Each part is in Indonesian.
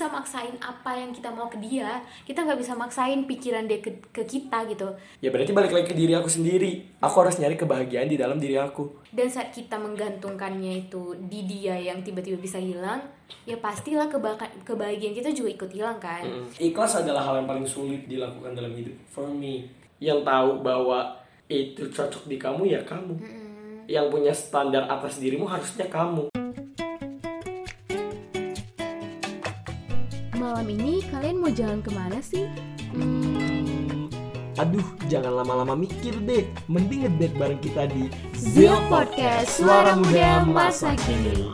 bisa maksain apa yang kita mau ke dia kita nggak bisa maksain pikiran dia ke, ke kita gitu. Ya berarti balik lagi ke diri aku sendiri. Aku harus nyari kebahagiaan di dalam diri aku. Dan saat kita menggantungkannya itu di dia yang tiba-tiba bisa hilang ya pastilah keba- kebahagiaan kita juga ikut hilang kan. Ikhlas adalah hal yang paling sulit dilakukan dalam hidup. For me yang tahu bahwa itu cocok di kamu ya kamu. Yang punya standar atas dirimu harusnya kamu malam ini kalian mau jalan ke mana sih? Hmm, aduh jangan lama-lama mikir deh. Mending ngedate bareng kita di Zil Podcast Suara Muda Masa Kini.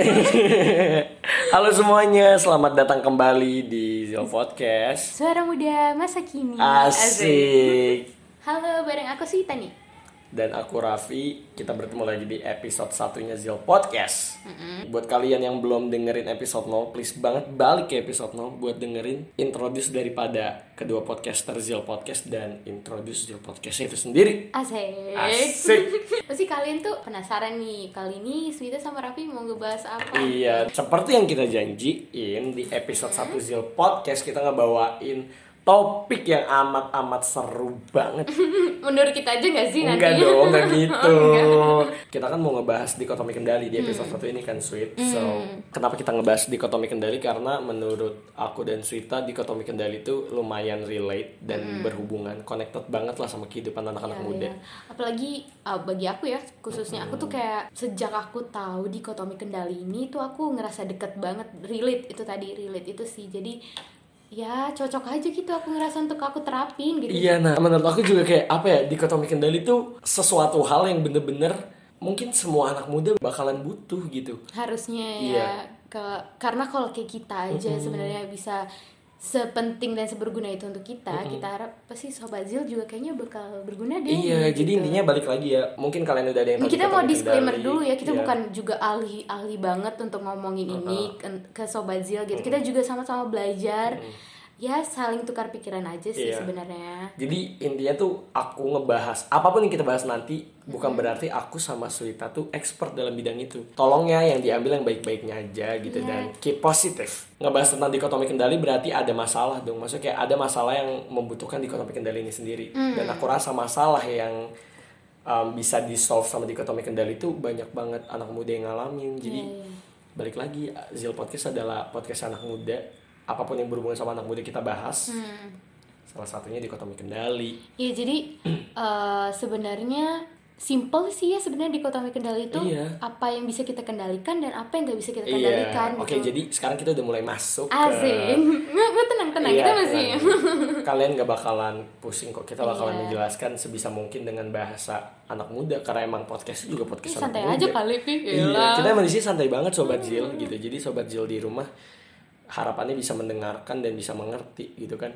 Halo semuanya, selamat datang kembali di Zil Podcast. Suara Muda Masa Kini. Asik. Halo bareng aku Sita nih Dan aku Raffi, kita bertemu lagi di episode satunya Zil Podcast. Buat kalian yang belum dengerin episode 0, please banget balik ke episode 0 Buat dengerin introduce daripada kedua podcaster Zil Podcast Dan introduce Zil Podcast itu sendiri. Asik. Asik. Pasti kalian tuh penasaran nih Kali ini Swita sama Raffi mau ngebahas apa? Iya, seperti yang kita janjiin di episode 1 Zil Podcast Kita ngebawain topik yang amat-amat seru banget Menurut kita aja gak sih nanti? Enggak dong, enggak gitu. Oh, Kita kan mau ngebahas dikotomi kendali di episode satu ini kan Sweet. So, kenapa kita ngebahas dikotomi kendali? Karena menurut aku dan Sweeta dikotomi kendali itu lumayan relate dan berhubungan, connected banget lah sama kehidupan anak-anak Iya, muda. iya. Apalagi uh, bagi aku ya, khususnya aku tuh kayak sejak aku tahu dikotomi kendali ini tuh aku ngerasa deket banget, relate itu tadi relate itu sih. Jadi ya cocok aja gitu aku ngerasa untuk aku terapin gitu. Iya, nah menurut aku juga kayak apa ya dikotomi kendali itu sesuatu hal yang bener-bener mungkin semua anak muda bakalan butuh gitu. Harusnya Iya. ya ke karena kalau kayak kita aja sebenarnya bisa sepenting dan seberguna itu untuk kita, kita harap pasti sobat Zil juga kayaknya bakal berguna deh. Iya, gitu. jadi intinya balik lagi ya. Mungkin kalian udah ada yang kita mau disclaimer kendali. dulu ya kita Iya. bukan juga ahli ahli banget untuk ngomongin ini ke, ke sobat zil gitu kita juga sama-sama belajar ya saling tukar pikiran aja sih Iya. sebenarnya Jadi intinya tuh aku ngebahas apa pun yang kita bahas nanti bukan berarti aku sama Suita tuh expert dalam bidang itu. Tolong ya yang diambil yang baik-baiknya aja gitu dan keep positif. Ngebahas tentang dikotomi kendali berarti ada masalah dong. Maksudnya kayak ada masalah yang membutuhkan dikotomi kendali ini sendiri. Dan aku rasa masalah yang um, bisa di solve sama dikotomi kendali itu banyak banget anak muda yang ngalamin. Jadi balik lagi Zil Podcast adalah podcast anak muda. Apa pun yang berhubungan sama anak muda kita bahas. Salah satunya dikotomi kendali. ya jadi eh, sebenarnya simple sih ya sebenarnya dikotomi kendali itu Iya. apa yang bisa kita kendalikan dan apa yang nggak bisa kita kendalikan Iya. Oke, gitu jadi sekarang kita udah mulai masuk asik nggak nggak tenang tenang Iya, kita masih tenang. Kalian gak bakalan pusing kok. Kita bakalan Iya. menjelaskan sebisa mungkin dengan bahasa anak muda karena emang podcast juga Ih, podcast santai anak aja muda. kali pi Iya, kita emang di sini santai banget sobat Zil gitu. Jadi sobat Zil di rumah harapannya bisa mendengarkan dan bisa mengerti gitu kan.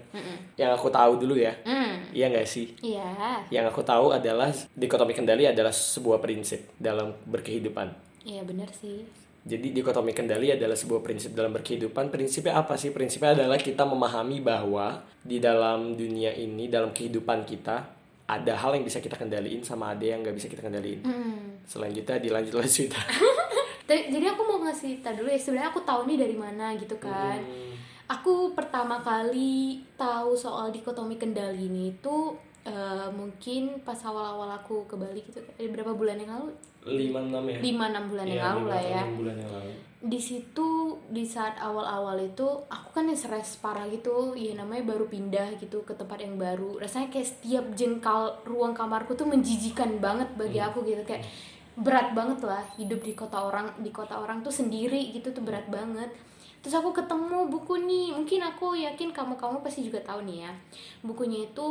Yang aku tahu dulu ya. Hmm, Iya gak sih? iya Yang aku tahu adalah dikotomi kendali adalah sebuah prinsip dalam berkehidupan. iya benar sih Jadi dikotomi kendali adalah sebuah prinsip dalam berkehidupan. Prinsipnya apa sih? Prinsipnya adalah kita memahami bahwa di dalam dunia ini, dalam kehidupan kita, ada hal yang bisa kita kendaliin sama ada yang nggak bisa kita kendaliin. Hmm. Selanjutnya dilanjut. Tapi- jadi aku mau ngasih tau dulu ya sebenarnya aku tahu nih dari mana gitu kan. Aku pertama kali tahu soal dikotomi kendali ini itu eh, mungkin pas awal-awal aku ke Bali gitu eh, berapa bulan yang lalu? Lima enam ya. lima enam bulan yang Iya, lalu lah ya. bulan yang lalu. di situ di saat awal-awal itu aku kan yang stres parah gitu. Ya namanya baru pindah gitu ke tempat yang baru. Rasanya kayak setiap jengkal ruang kamarku tuh menjijikan banget bagi aku gitu. Kayak berat banget lah hidup di kota orang di kota orang tuh sendiri gitu tuh berat banget terus aku ketemu buku nih mungkin aku yakin kamu kamu pasti juga tahu nih ya bukunya itu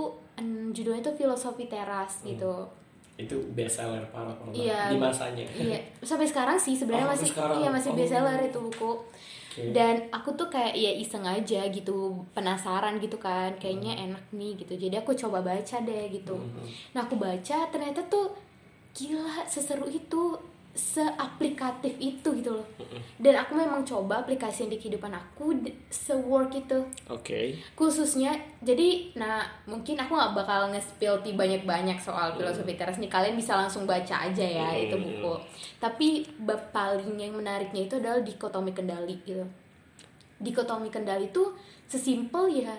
judulnya itu filosofi teras gitu Itu best seller parah parah Iya. di masanya. iya sampai sekarang sih sebenarnya Oh, masih sekarang. iya masih Oh. best seller itu buku Oke. dan aku tuh kayak ya iseng aja gitu penasaran gitu kan kayaknya Hmm. enak nih gitu jadi aku coba baca deh gitu nah aku baca ternyata tuh gila seseru itu seaplikatif itu gitu loh. Dan aku memang coba aplikasi di kehidupan aku se-work itu. Oke. khususnya jadi nah mungkin aku nggak bakal nge-spill ti banyak-banyak soal filosofi teras nih. Kalian bisa langsung baca aja ya Hmm. itu buku. Tapi bab paling yang menariknya itu adalah dikotomi kendali gitu. Dikotomi kendali itu sesimpel ya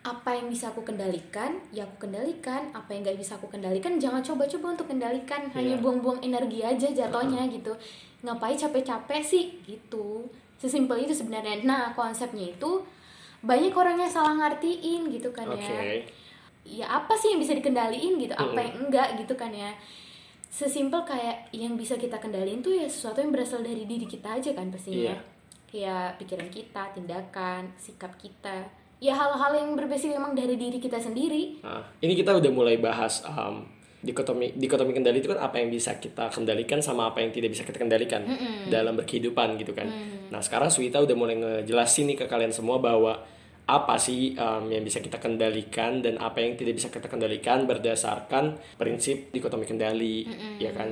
apa yang bisa aku kendalikan? Ya aku kendalikan. Apa yang nggak bisa aku kendalikan? Jangan coba-coba untuk kendalikan. Hanya Iya. buang-buang energi aja jatuhnya gitu. Ngapain capek-capek sih? Gitu. Sesimpel itu sebenarnya. Nah konsepnya itu banyak orang yang salah ngartiin gitu kan Oke. ya ya apa sih yang bisa dikendaliin gitu? Apa yang enggak gitu kan ya? Sesimpel kayak yang bisa kita kendaliin tuh ya sesuatu yang berasal dari diri kita aja kan pastinya. Iya. ya pikiran kita tindakan sikap kita ya hal-hal yang berbasis memang dari diri kita sendiri Nah, ini kita udah mulai bahas um, dikotomi dikotomi kendali itu kan apa yang bisa kita kendalikan sama apa yang tidak bisa kita kendalikan dalam berkehidupan gitu kan. Nah sekarang Suwita udah mulai ngejelasin nih ke kalian semua bahwa apa sih um, yang bisa kita kendalikan dan apa yang tidak bisa kita kendalikan berdasarkan prinsip dikotomi kendali, ya kan?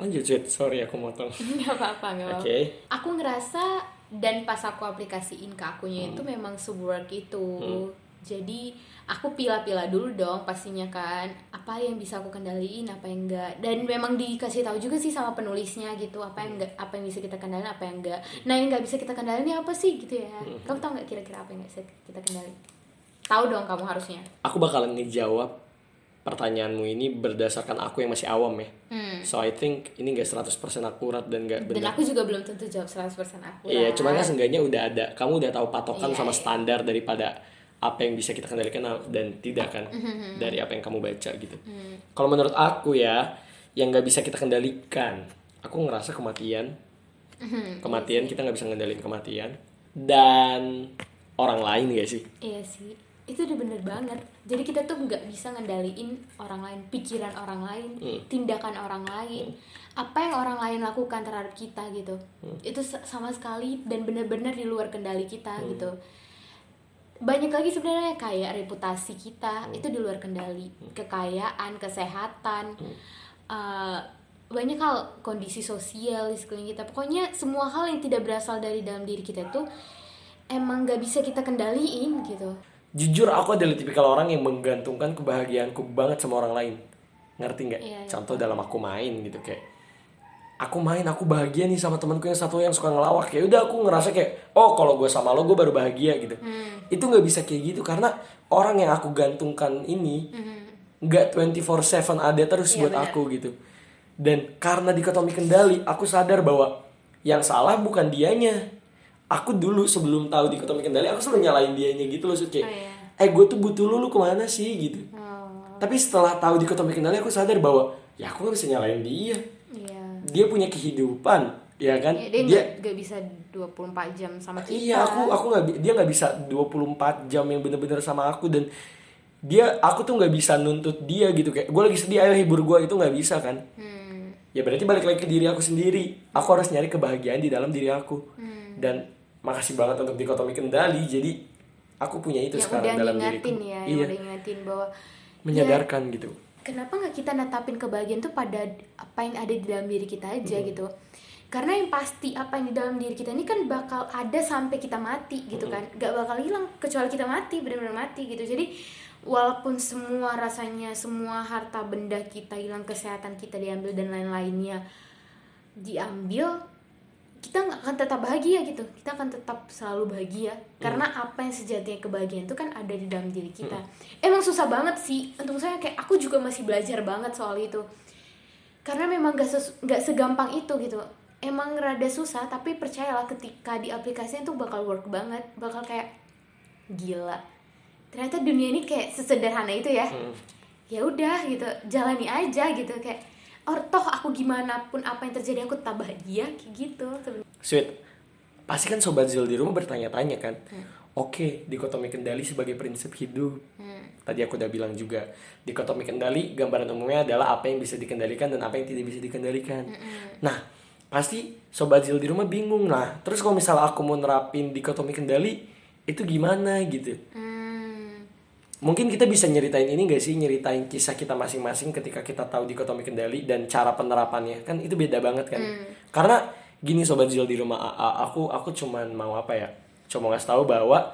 Lanjut, sorry aku motong. Oke. nggak apa-apa nggak apa-apa aku ngerasa dan pas aku aplikasiin ke akunya itu memang sework itu. Jadi aku pilah-pilah dulu dong pastinya kan. Apa yang bisa aku kendaliin apa yang enggak. Dan memang dikasih tahu juga sih sama penulisnya gitu apa yang enggak apa yang bisa kita kendaliin apa yang enggak. Nah yang nggak bisa kita kendaliin apa sih gitu ya? Kamu tahu nggak kira-kira apa yang nggak bisa kita kendaliin tahu dong kamu harusnya. Aku bakalan ngejawab pertanyaanmu ini berdasarkan aku yang masih awam ya. Hmm. So I think ini gak 100% akurat dan gak dan benar. aku juga belum tentu jawab 100% aku Iya, cuman kan seenggaknya udah ada. Kamu udah tahu patokan Iya, sama iya. standar daripada apa yang bisa kita kendalikan dan tidak kan Mm-hmm. dari apa yang kamu baca gitu. Mm. Kalau menurut aku ya, yang nggak bisa kita kendalikan, aku ngerasa kematian. Mm-hmm. Kematian kita nggak bisa ngendalin kematian dan orang lain gak sih? Iya sih, itu udah bener banget. Jadi kita tuh nggak bisa ngendaliin orang lain, pikiran orang lain, tindakan orang lain, apa yang orang lain lakukan terhadap kita gitu. Itu sa- sama sekali dan bener-bener di luar kendali kita gitu. Banyak lagi sebenarnya kayak reputasi kita itu di luar kendali, kekayaan, kesehatan, eh, banyak hal kondisi sosial di sekeliling kita. Pokoknya semua hal yang tidak berasal dari dalam diri kita itu emang nggak bisa kita kendaliin gitu. Jujur aku adalah tipikal orang yang menggantungkan kebahagiaanku banget sama orang lain. Ngerti nggak? Iya, iya. Contoh dalam aku main gitu kayak aku main aku bahagia nih sama temanku yang satu yang suka ngelawak ya udah aku ngerasa kayak oh kalau gue sama lo gue baru bahagia gitu itu nggak bisa kayak gitu karena orang yang aku gantungkan ini nggak 24/7 ada terus Iya, buat benar. aku gitu dan karena dikotomi kendali aku sadar bahwa yang salah bukan dianya aku dulu sebelum tahu dikotomi kendali aku selalu nyalain dianya gitu loh kayak Oh, iya. eh gue tuh butuh lu lu ke mana sih? gitu. Oh, tapi setelah tahu dikotomi kendali aku sadar bahwa ya aku gak bisa nyalain dia. Iya. dia punya kehidupan ya kan? Ya, dia dia nggak bisa 24 jam sama kita. iya aku aku nggak dia nggak bisa 24 jam yang bener-bener sama aku dan dia aku tuh nggak bisa nuntut dia gitu. Kayak gue lagi sedih ayo hibur gue itu nggak bisa kan? Hmm, ya berarti balik lagi ke diri aku sendiri. Aku harus nyari kebahagiaan di dalam diri aku. Hmm. dan makasih banget untuk dikotomi kendali. Jadi aku punya itu yang sekarang udah dalam diriku. ya, yang iya. udah ngingetin bahwa menyadarkan gitu. kenapa nggak kita netapin kebahagiaan tuh pada apa yang ada di dalam diri kita aja gitu. Karena yang pasti apa yang di dalam diri kita ini kan bakal ada sampai kita mati gitu kan. Nggak bakal hilang kecuali kita mati benar-benar mati gitu. Jadi walaupun semua rasanya semua harta benda kita hilang kesehatan kita diambil dan lain-lainnya diambil kita nggak akan tetap bahagia gitu. Kita akan tetap selalu bahagia. Karena apa yang sejatinya kebahagiaan itu kan ada di dalam diri kita. Emang susah banget sih. Untuk saya kayak aku juga masih belajar banget soal itu. Karena memang gak, ses- nggak segampang itu gitu. Emang rada susah tapi percayalah ketika di aplikasinya tuh bakal work banget. Bakal kayak gila ternyata dunia ini kayak sesederhana itu ya. Ya udah gitu jalani aja gitu. Kayak oh toh aku gimana pun apa yang terjadi aku tetap bahagia kayak gitu. Sweet, pasti kan Sobat Zul di rumah bertanya-tanya kan Hmm. Oke, dikotomi kendali sebagai prinsip hidup. Hmm. Tadi aku udah bilang juga Dikotomi kendali, gambaran umumnya adalah apa yang bisa dikendalikan dan apa yang tidak bisa dikendalikan. Hmm, Nah, pasti Sobat Zul di rumah bingung Nah, terus kalau misalnya aku mau nerapin dikotomi kendali Itu gimana gitu? Hmm, mungkin kita bisa nyeritain ini gak sih? Nyeritain kisah kita masing-masing ketika kita tahu dikotomi kendali dan cara penerapannya. Kan itu beda banget kan? Karena gini sobat Zil di rumah AA aku aku cuman mau apa ya? Cuma ngasih tahu bahwa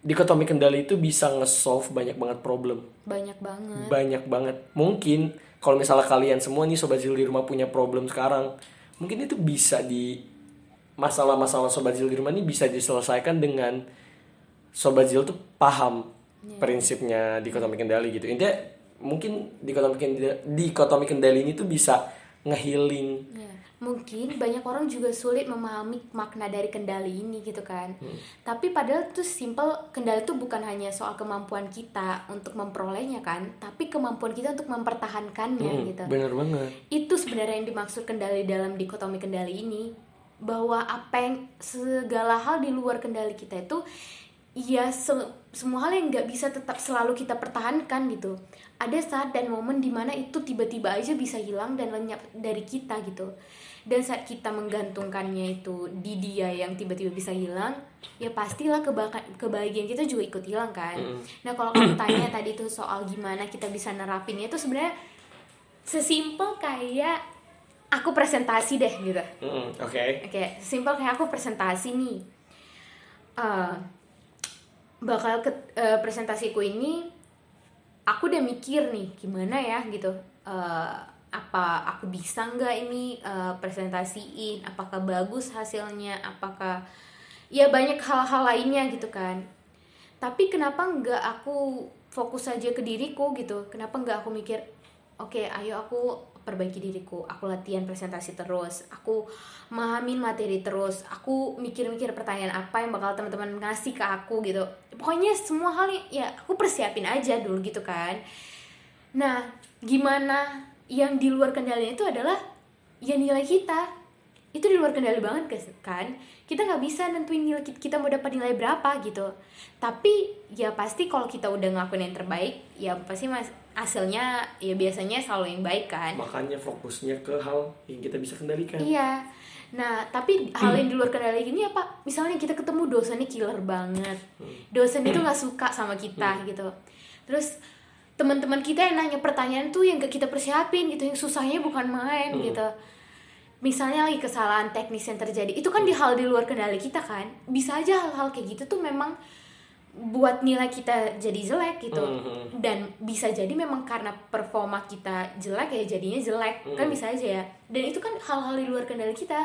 dikotomi kendali itu bisa nge-solve banyak banget problem. Banyak banget. Banyak banget. Mungkin kalau misalnya kalian semua nih sobat Zil di rumah punya problem sekarang mungkin itu bisa di masalah-masalah sobat Zil di rumah ini bisa diselesaikan dengan sobat Zil tuh paham prinsipnya dikotomi kendali gitu. Intinya mungkin dikotomi kendali, dikotomi kendali ini tuh bisa ngehealing. Ya, mungkin banyak orang juga sulit memahami makna dari kendali ini gitu kan. Tapi padahal tuh simple kendali itu bukan hanya soal kemampuan kita untuk memperolehnya kan, tapi kemampuan kita untuk mempertahankannya Hmm, gitu. bener banget. Itu sebenarnya yang dimaksud kendali dalam dikotomi kendali ini. Bahwa apa yang segala hal di luar kendali kita itu ya se- semua hal yang nggak bisa tetap selalu kita pertahankan gitu. Ada saat dan momen di mana itu tiba-tiba aja bisa hilang dan lenyap dari kita gitu. Dan saat kita menggantungkannya itu di dia yang tiba-tiba bisa hilang ya pastilah kebaka- kebahagiaan kita juga ikut hilang kan. Nah kalau kamu tanya tadi tuh soal gimana kita bisa nerapinnya itu sebenarnya sesimpel kayak aku presentasi deh gitu. Oke. Oke, simpel kayak aku presentasi nih. Eh, bakal ke eh, presentasiku ini aku udah mikir nih gimana ya gitu. Eh, apa aku bisa nggak ini eh, presentasiin? Apakah bagus hasilnya? Apakah ya banyak hal-hal lainnya gitu kan. Tapi kenapa nggak aku fokus aja ke diriku gitu? Kenapa nggak aku mikir, oke, ayo aku perbaiki diriku, aku latihan presentasi terus, aku mahamin materi terus, aku mikir-mikir pertanyaan apa yang bakal teman-teman ngasih ke aku gitu. Pokoknya semua hal ya aku persiapin aja dulu gitu kan. Nah, gimana yang di luar kendalinya itu adalah ya nilai kita itu di luar kendali banget kan kita nggak bisa nentuin nilai kita mau dapat nilai berapa gitu tapi ya pasti kalau kita udah ngelakuin yang terbaik ya pasti mas hasilnya ya biasanya selalu yang baik kan makanya fokusnya ke hal yang kita bisa kendalikan Iya. Nah, tapi hal yang di luar kendali gini apa? Misalnya kita ketemu dosennya killer banget. Dosen itu nggak suka sama kita gitu. Terus teman-teman kita yang nanya pertanyaan tuh yang gak kita persiapin gitu, yang susahnya bukan main gitu. Misalnya lagi kesalahan teknis yang terjadi, itu kan di hal di luar kendali kita kan. Bisa aja hal-hal kayak gitu tuh memang buat nilai kita jadi jelek gitu. Mhm. dan bisa jadi memang karena performa kita jelek ya jadinya jelek. Kan bisa aja ya. Dan itu kan hal-hal di luar kendali kita.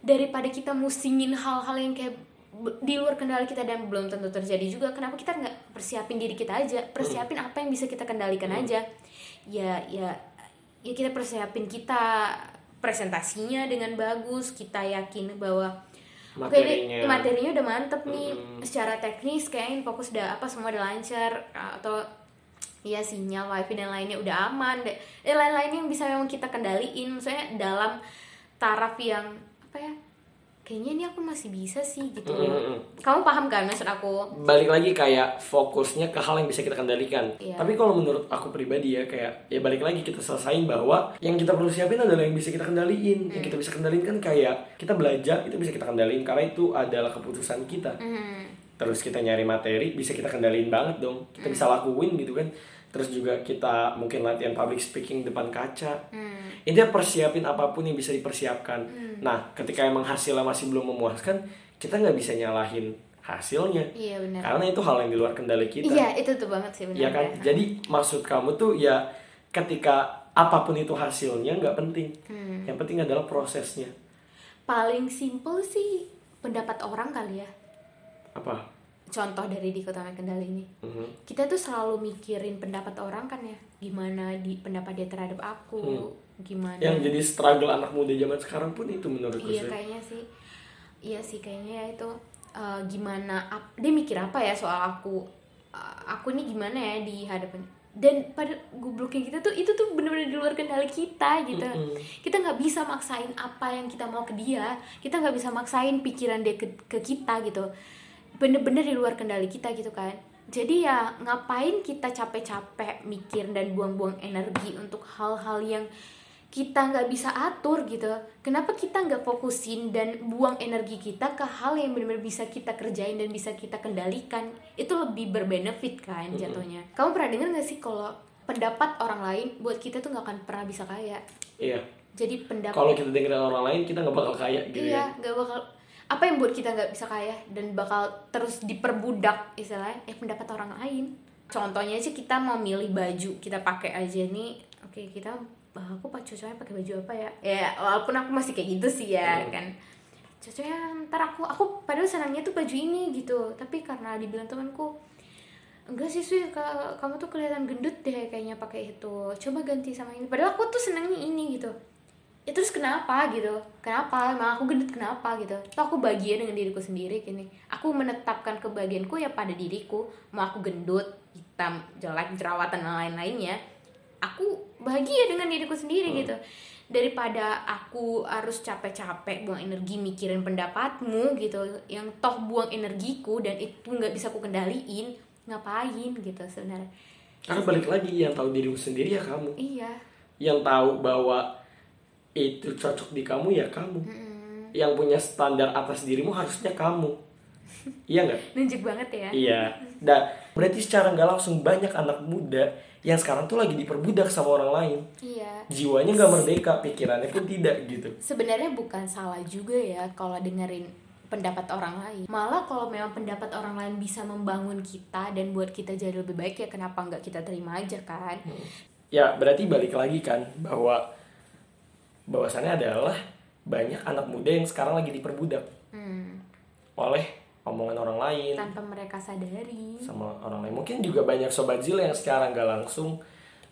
Daripada kita musingin hal-hal yang kayak di luar kendali kita dan belum tentu terjadi juga kenapa kita nggak persiapin diri kita aja? Persiapin apa yang bisa kita kendalikan aja. Ya ya ya kita persiapin kita presentasinya dengan bagus kita yakin bahwa Oke, ini materinya udah mantep nih. Mm. Secara teknis kayaknya fokus udah apa semua udah lancar atau ya sinyal wifi dan lainnya udah aman deh. Dan lain-lain yang bisa memang kita kendaliin. Maksudnya dalam taraf yang ya? Kayaknya ini aku masih bisa sih gitu. Mm-mm. Kamu paham kan maksud aku? balik lagi kayak fokusnya ke hal yang bisa kita kendalikan. Iya. Tapi kalau menurut aku pribadi ya kayak ya balik lagi kita selesain bahwa yang kita perlu siapin adalah yang bisa kita kendaliin. Yang kita bisa kendaliin kan kayak kita belajar itu bisa kita kendaliin karena itu adalah keputusan kita. Hmm. Terus kita nyari materi bisa kita kendaliin banget dong. Kita bisa lakuin gitu kan. Terus juga kita mungkin latihan public speaking depan kaca. Hmm. Intinya persiapin apa pun yang bisa dipersiapkan. Nah, ketika emang hasilnya masih belum memuaskan, kita nggak bisa nyalahin hasilnya. Iya benar. Karena itu hal yang di luar kendali kita. Iya itu tuh banget sih benar. Iya kan? Jadi maksud kamu tuh ya ketika apa pun itu hasilnya nggak penting. Hmm. Yang penting adalah prosesnya. Paling simple sih pendapat orang kali ya. Apa? Contoh dari dikotomi kendali ini. Mhm. kita tuh selalu mikirin pendapat orang kan ya gimana di pendapat dia terhadap aku gimana Yang jadi struggle anak muda zaman sekarang pun itu menurutku iya sih. kayaknya sih iya sih kayaknya ya itu eh, gimana ap- dia mikir apa ya soal aku Eh, aku nih gimana ya di hadapan dan pada gobloknya kita tuh itu tuh bener-bener di luar kendali kita gitu Mm-mm. kita nggak bisa maksain apa yang kita mau ke dia kita nggak bisa maksain pikiran dia ke, ke kita gitu bener-bener di luar kendali kita gitu kan. Jadi ya ngapain kita capek-capek mikir dan buang-buang energi untuk hal-hal yang kita nggak bisa atur gitu? Kenapa kita nggak fokusin dan buang energi kita ke hal yang benar-benar bisa kita kerjain dan bisa kita kendalikan? Itu lebih berbenefit kan jatuhnya. Kamu pernah dengar nggak sih kalau pendapat orang lain buat kita tuh nggak akan pernah bisa kaya? Iya. Jadi pendapat kalau kita dengerin orang lain kita nggak bakal kaya gitu iya ya. nggak bakal apa yang buat kita nggak bisa kaya dan bakal terus diperbudak istilahnya? Eh pendapat orang lain. Contohnya sih kita mau milih baju kita pakai aja nih. Oke kita "Ah, aku pak cocoknya pakai baju apa ya? Ya walaupun aku masih kayak gitu sih ya Hmm. kan. Cocoknya ntar aku aku padahal senangnya tuh baju ini gitu. Tapi karena dibilang temanku enggak sih sih ka- kamu tuh kelihatan gendut deh kayaknya pakai itu. Coba ganti sama ini. Padahal aku tuh senangnya ini gitu ya terus kenapa gitu? Kenapa? Emang aku gendut kenapa gitu? Toh aku bahagia dengan diriku sendiri gini. Aku menetapkan kebahagiaanku ya pada diriku. Mau aku gendut hitam jelek jerawatan dan lain-lainnya aku bahagia dengan diriku sendiri gitu. Daripada aku harus capek-capek buang energi mikirin pendapatmu gitu yang toh buang energiku dan itu nggak bisa aku kendaliin ngapain gitu sebenarnya? Karena balik lagi yang tahu dirimu sendiri ya kamu. Iya. Yang tahu bahwa itu cocok di kamu ya kamu. Yang punya standar atas dirimu harusnya kamu. Iya nggak? Nunjuk banget ya. Iya. Dan berarti secara nggak langsung banyak anak muda yang sekarang tuh lagi diperbudak sama orang lain. Iya. Jiwanya nggak merdeka pikirannya pun tidak gitu. Sebenarnya bukan salah juga ya kalau dengerin pendapat orang lain. Malah kalau memang pendapat orang lain bisa membangun kita dan buat kita jadi lebih baik ya kenapa nggak kita terima aja kan? Ya berarti balik lagi kan bahwa bahwasannya adalah banyak anak muda yang sekarang lagi diperbudak. Hmm, oleh omongan orang lain. Tanpa mereka sadari. Sama orang lain. Mungkin juga banyak sobat zil yang sekarang nggak langsung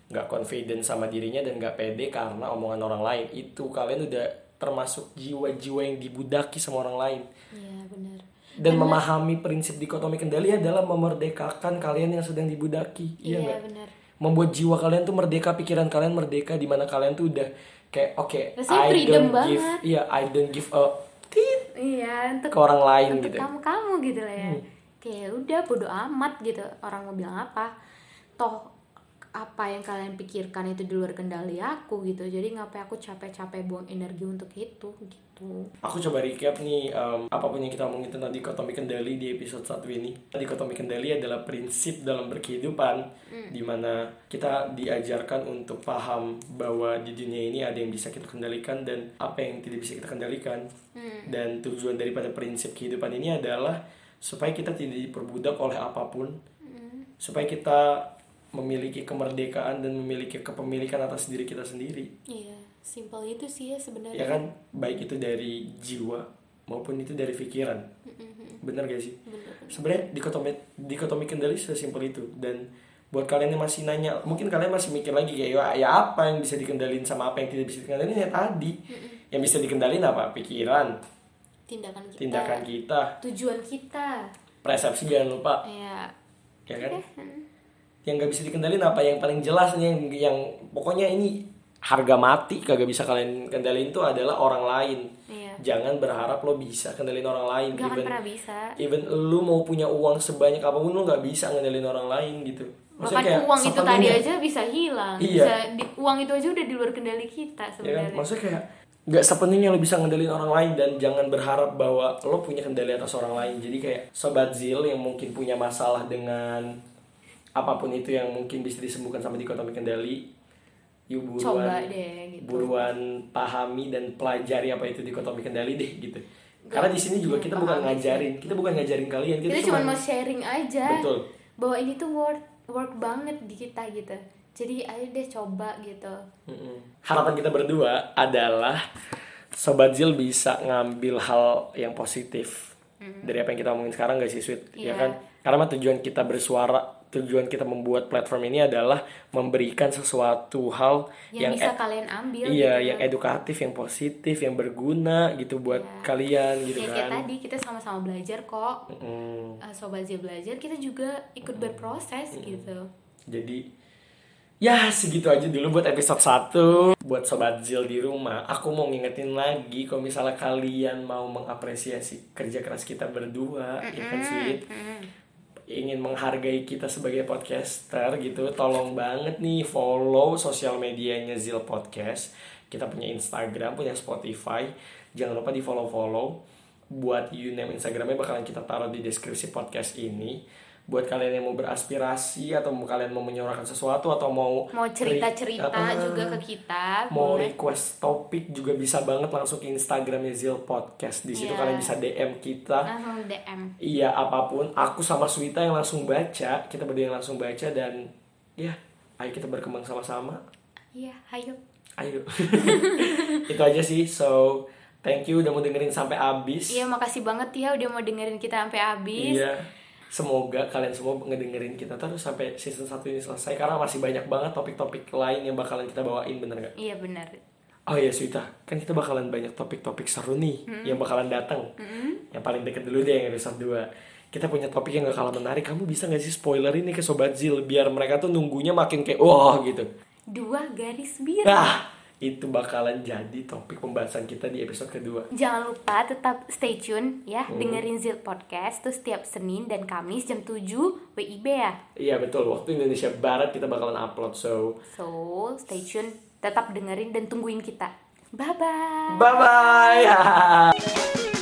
nggak confident sama dirinya dan nggak pede karena omongan orang lain. Itu kalian udah termasuk jiwa-jiwa yang dibudaki sama orang lain. Iya benar. Dan memahami prinsip dikotomi kendali adalah memerdekakan kalian yang sedang dibudaki. Iya iya benar. Membuat jiwa kalian tuh merdeka pikiran kalian merdeka di mana kalian tuh udah kayak oke Rasanya I don't give banget. iya I don't give a tit iya untuk ke orang lain untuk gitu Hmm. kamu kamu gitu lah ya kayak udah bodo amat gitu orang mau bilang apa toh apa yang kalian pikirkan itu di luar kendali aku gitu jadi ngapain aku capek-capek buang energi untuk itu gitu Aku coba recap nih um, apa pun yang kita omongin tentang dikotomi kendali di episode satu ini. Dikotomi kendali adalah prinsip dalam berkehidupan di mana kita diajarkan untuk paham bahwa di dunia ini ada yang bisa kita kendalikan dan apa yang tidak bisa kita kendalikan. Dan tujuan daripada prinsip kehidupan ini adalah supaya kita tidak diperbudak oleh apa pun. Supaya kita memiliki kemerdekaan dan memiliki kepemilikan atas diri kita sendiri. Iya simpel itu sih ya sebenarnya. Ya kan? Baik itu dari jiwa maupun itu dari pikiran. Bener gak sih? Sebenarnya dikotomi dikotomi kendali sesimpel itu. Dan buat kalian yang masih nanya mungkin kalian masih mikir lagi kayak ya, ya apa yang bisa dikendalin sama apa yang tidak bisa dikendalin? Ya tadi. Yang bisa dikendalin apa? Pikiran. Tindakan kita. Tindakan kita. Tujuan kita. Persepsi jangan lupa. Ya ya kan? Hmm. Yang nggak bisa dikendalin apa? Yang paling jelas nih yang yang pokoknya ini harga mati kagak bisa kalian kendalin tuh adalah orang lain. Iya. Jangan berharap lo bisa kendalin orang lain. Gak even pernah bisa. even lu mau punya uang sebanyak apa pun lu nggak bisa ngendalin orang lain gitu. Bahkan uang itu tadi aja bisa hilang. Iya. bisa di- uang itu aja udah di luar kendali kita ya kan? sebenarnya. Maksudnya kayak nggak sepenuhnya lo bisa ngendalin orang lain dan jangan berharap bahwa lo punya kendali atas orang lain. Jadi kayak sobat zil yang mungkin punya masalah dengan apa pun itu yang mungkin bisa disembuhkan sama dikotomi kendali yuk buruan coba deh gitu buruan pahami dan pelajari apa itu dikotomi kendali deh gitu karena di sini juga kita bukan ngajarin kita bukan ngajarin kalian kita, kita cuma mau sharing aja betul bahwa ini tuh work work banget di kita gitu jadi ayo deh coba gitu. Harapan kita berdua adalah Sobat Zil bisa ngambil hal yang positif dari apa yang kita omongin sekarang gak sih Sweet? Ya Iya. kan? Karena tujuan kita bersuara, tujuan kita membuat platform ini adalah memberikan sesuatu hal yang, yang, bisa e- kalian ambil iya, gitu. yang edukatif, yang positif, yang berguna gitu buat kalian gitu ya kayak kan. tadi kita sama-sama belajar kok. Eh, sobat Zil belajar kita juga ikut berproses gitu. Jadi ya segitu aja dulu buat episode 1 Buat Sobat Zil di rumah Aku mau ngingetin lagi Kalau misalnya kalian mau mengapresiasi kerja keras kita berdua Ya kan sweet Ingin menghargai kita sebagai podcaster gitu Tolong banget nih follow sosial medianya Zil Podcast. Kita punya Instagram punya Spotify. Jangan lupa di follow follow buat username Instagramnya bakalan kita taruh di deskripsi podcast ini buat kalian yang mau beraspirasi atau mau kalian mau menyuarakan sesuatu atau mau mau cerita-cerita re- juga ke kita mau boleh. request topik juga bisa banget langsung ke Instagramnya Zil Podcast di situ Iya. kalian bisa DM kita langsung DM Iya apa pun, aku sama Swita yang langsung baca, kita berdua yang langsung baca dan ya, ayo kita berkembang sama-sama. iya ayo Ayo. Itu aja sih. So, thank you udah mau dengerin sampai habis. iya makasih banget ya udah mau dengerin kita sampai habis Iya. Semoga kalian semua ngedengerin kita terus sampai season 1 ini selesai karena masih banyak banget topik-topik lain yang bakalan kita bawain bener gak? iya benar Oh iya Swita, kan kita bakalan banyak topik-topik seru nih yang bakalan datang. Yang paling deket dulu deh yang episode 2. Kita punya topik yang gak kalah menarik. Kamu bisa gak sih spoiler ini ke Sobat Zil biar mereka tuh nunggunya makin kayak wah gitu. dua garis biru Nah, itu bakalan jadi topik pembahasan kita di episode kedua. Jangan lupa tetap stay tune ya Hmm. dengerin Zil Podcast tuh setiap Senin dan Kamis jam 7 WIB ya. Iya betul, waktu Indonesia Barat kita bakalan upload. So, So, stay tune, tetap dengerin dan tungguin kita. Bye bye. bye-bye!